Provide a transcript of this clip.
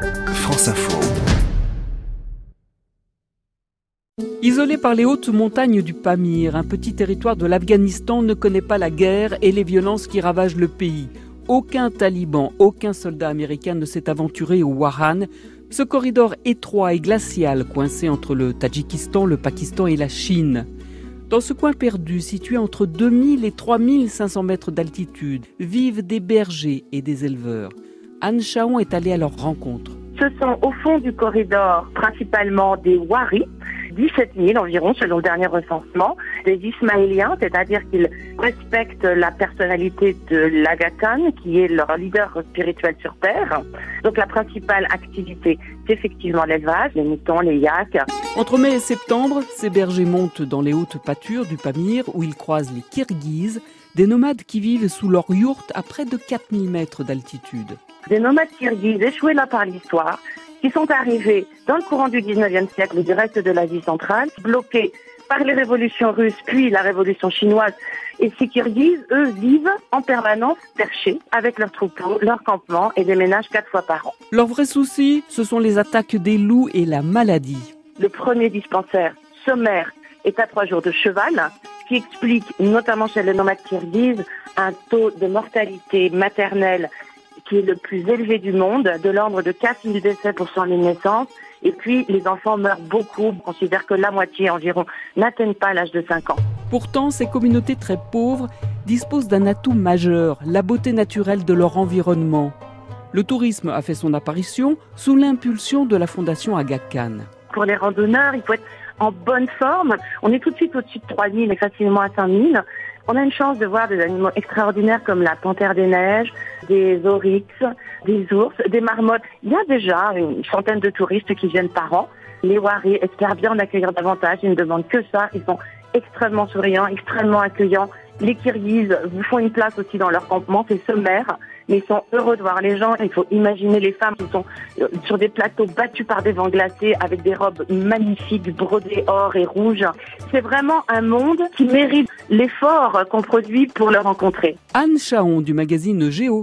France Info. Isolé par les hautes montagnes du Pamir, un petit territoire de l'Afghanistan ne connaît pas la guerre et les violences qui ravagent le pays. Aucun taliban, aucun soldat américain ne s'est aventuré au Waran, ce corridor étroit et glacial coincé entre le Tadjikistan, le Pakistan et la Chine. Dans ce coin perdu, situé entre 2000 et 3500 mètres d'altitude, vivent des bergers et des éleveurs. Anne Chaon est allée à leur rencontre. Ce sont au fond du corridor principalement des Wari, 17 000 environ selon le dernier recensement, des Ismaéliens, c'est-à-dire qu'ils respectent la personnalité de l'Aga Khan, qui est leur leader spirituel sur Terre. Donc la principale activité, c'est effectivement l'élevage, les moutons, les yaks. Entre mai et septembre, ces bergers montent dans les hautes pâtures du Pamir où ils croisent les Kirghizes, des nomades qui vivent sous leur yourte à près de 4000 mètres d'altitude. Des nomades kirghizes échoués là par l'histoire, qui sont arrivés dans le courant du 19e siècle et du reste de l'Asie centrale, bloqués par les révolutions russes puis la révolution chinoise. Et ces Kirghizes, eux, vivent en permanence perchés avec leurs troupeaux, leurs campements et déménagent quatre fois par an. Leur vrai souci, ce sont les attaques des loups et la maladie. Le premier dispensaire sommaire est à trois jours de cheval, qui explique, notamment chez les nomades kirghizes, un taux de mortalité maternelle qui est le plus élevé du monde, de l'ordre de 4 000 décès pour 100 000 naissances. Et puis, les enfants meurent beaucoup. On considère que la moitié environ n'atteignent pas l'âge de 5 ans. Pourtant, ces communautés très pauvres disposent d'un atout majeur, la beauté naturelle de leur environnement. Le tourisme a fait son apparition sous l'impulsion de la fondation Aga Khan. Pour les randonneurs, il faut être en bonne forme. On est tout de suite au-dessus de 3 000 et facilement à 5 000. On a une chance de voir des animaux extraordinaires comme la panthère des neiges, des oryx, des ours, des marmottes. Il y a déjà une centaine de touristes qui viennent par an. Les Wari espèrent bien en accueillir davantage. Ils ne demandent que ça. Ils sont extrêmement souriants, extrêmement accueillants. Les Kirghizes vous font une place aussi dans leur campement, c'est sommaire, mais ils sont heureux de voir les gens. Il faut imaginer les femmes qui sont euh, sur des plateaux battus par des vents glacés avec des robes magnifiques brodées or et rouge. C'est vraiment un monde qui mérite l'effort qu'on produit pour le rencontrer. Anne Chaon du magazine Géo.